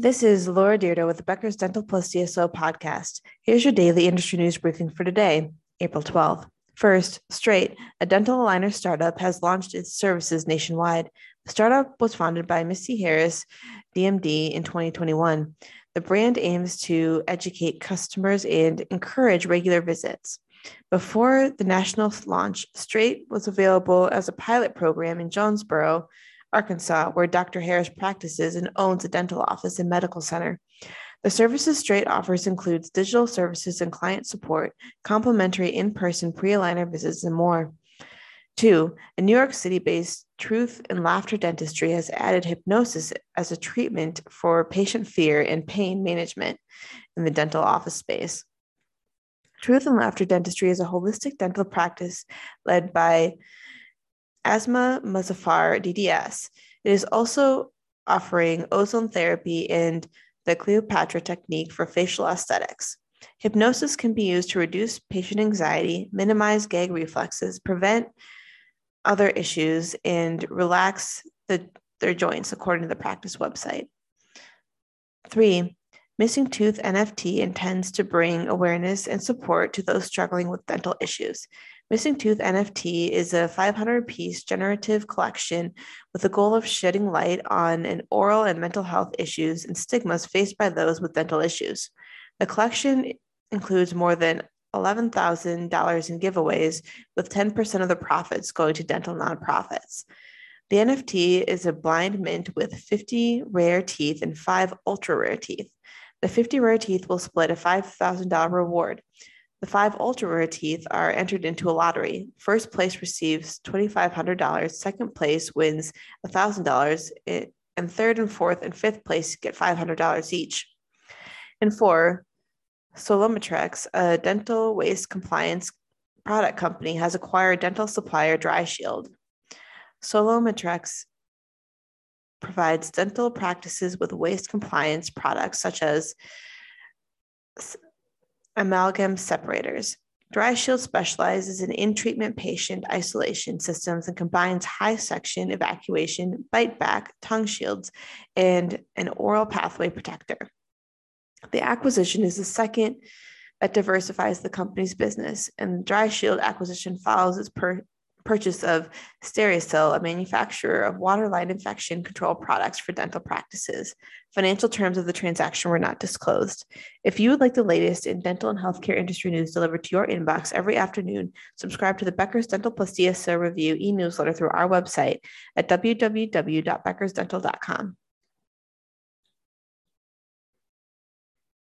This is Laura Dyrda with the Becker's Dental Plus DSO podcast. Here's your daily industry news briefing for today, April 12th. First, Straight, a dental aligner startup, has launched its services nationwide. The startup was founded by Missy Harris, DMD, in 2021. The brand aims to educate customers and encourage regular visits. Before the national launch, Straight was available as a pilot program in Jonesboro, Arkansas, where Dr. Harris practices and owns a dental office and medical center. The services Straight offers includes digital services and client support, complimentary in-person pre-aligner visits, and more. Two, a New York City-based Truth and Laughter Dentistry has added hypnosis as a treatment for patient fear and pain management in the dental office space. Truth and Laughter Dentistry is a holistic dental practice led by Asma Muzaffar DDS. It is also offering ozone therapy and the Cleopatra technique for facial aesthetics. Hypnosis can be used to reduce patient anxiety, minimize gag reflexes, prevent other issues, and relax the, their joints, according to the practice website. Three, Missing Tooth NFT intends to bring awareness and support to those struggling with dental issues. Missing Tooth NFT is a 500 piece generative collection with the goal of shedding light on an oral and mental health issues and stigmas faced by those with dental issues. The collection includes more than $11,000 in giveaways, with 10% of the profits going to dental nonprofits. The NFT is a blind mint with 50 rare teeth and five ultra rare teeth. The 50 rare teeth will split a $5,000 reward. The five ultra rare teeth are entered into a lottery. First place receives $2,500, second place wins $1,000, and third and fourth and fifth place get $500 each. And four, Solmetex, a dental waste compliance product company, has acquired dental supplier Dry Shield. Solmetex provides dental practices with waste compliance products such as amalgam separators. Dry Shield specializes in in treatment patient isolation systems and combines high suction evacuation, bite back, tongue shields, and an oral pathway protector. The acquisition is the second that diversifies the company's business, and Dry Shield acquisition follows its per- purchase of Sterisil, a manufacturer of waterline infection control products for dental practices. Financial terms of the transaction were not disclosed. If you would like the latest in dental and healthcare industry news delivered to your inbox every afternoon, subscribe to the Becker's Dental Plus DSO review e newsletter through our website at www.beckersdental.com.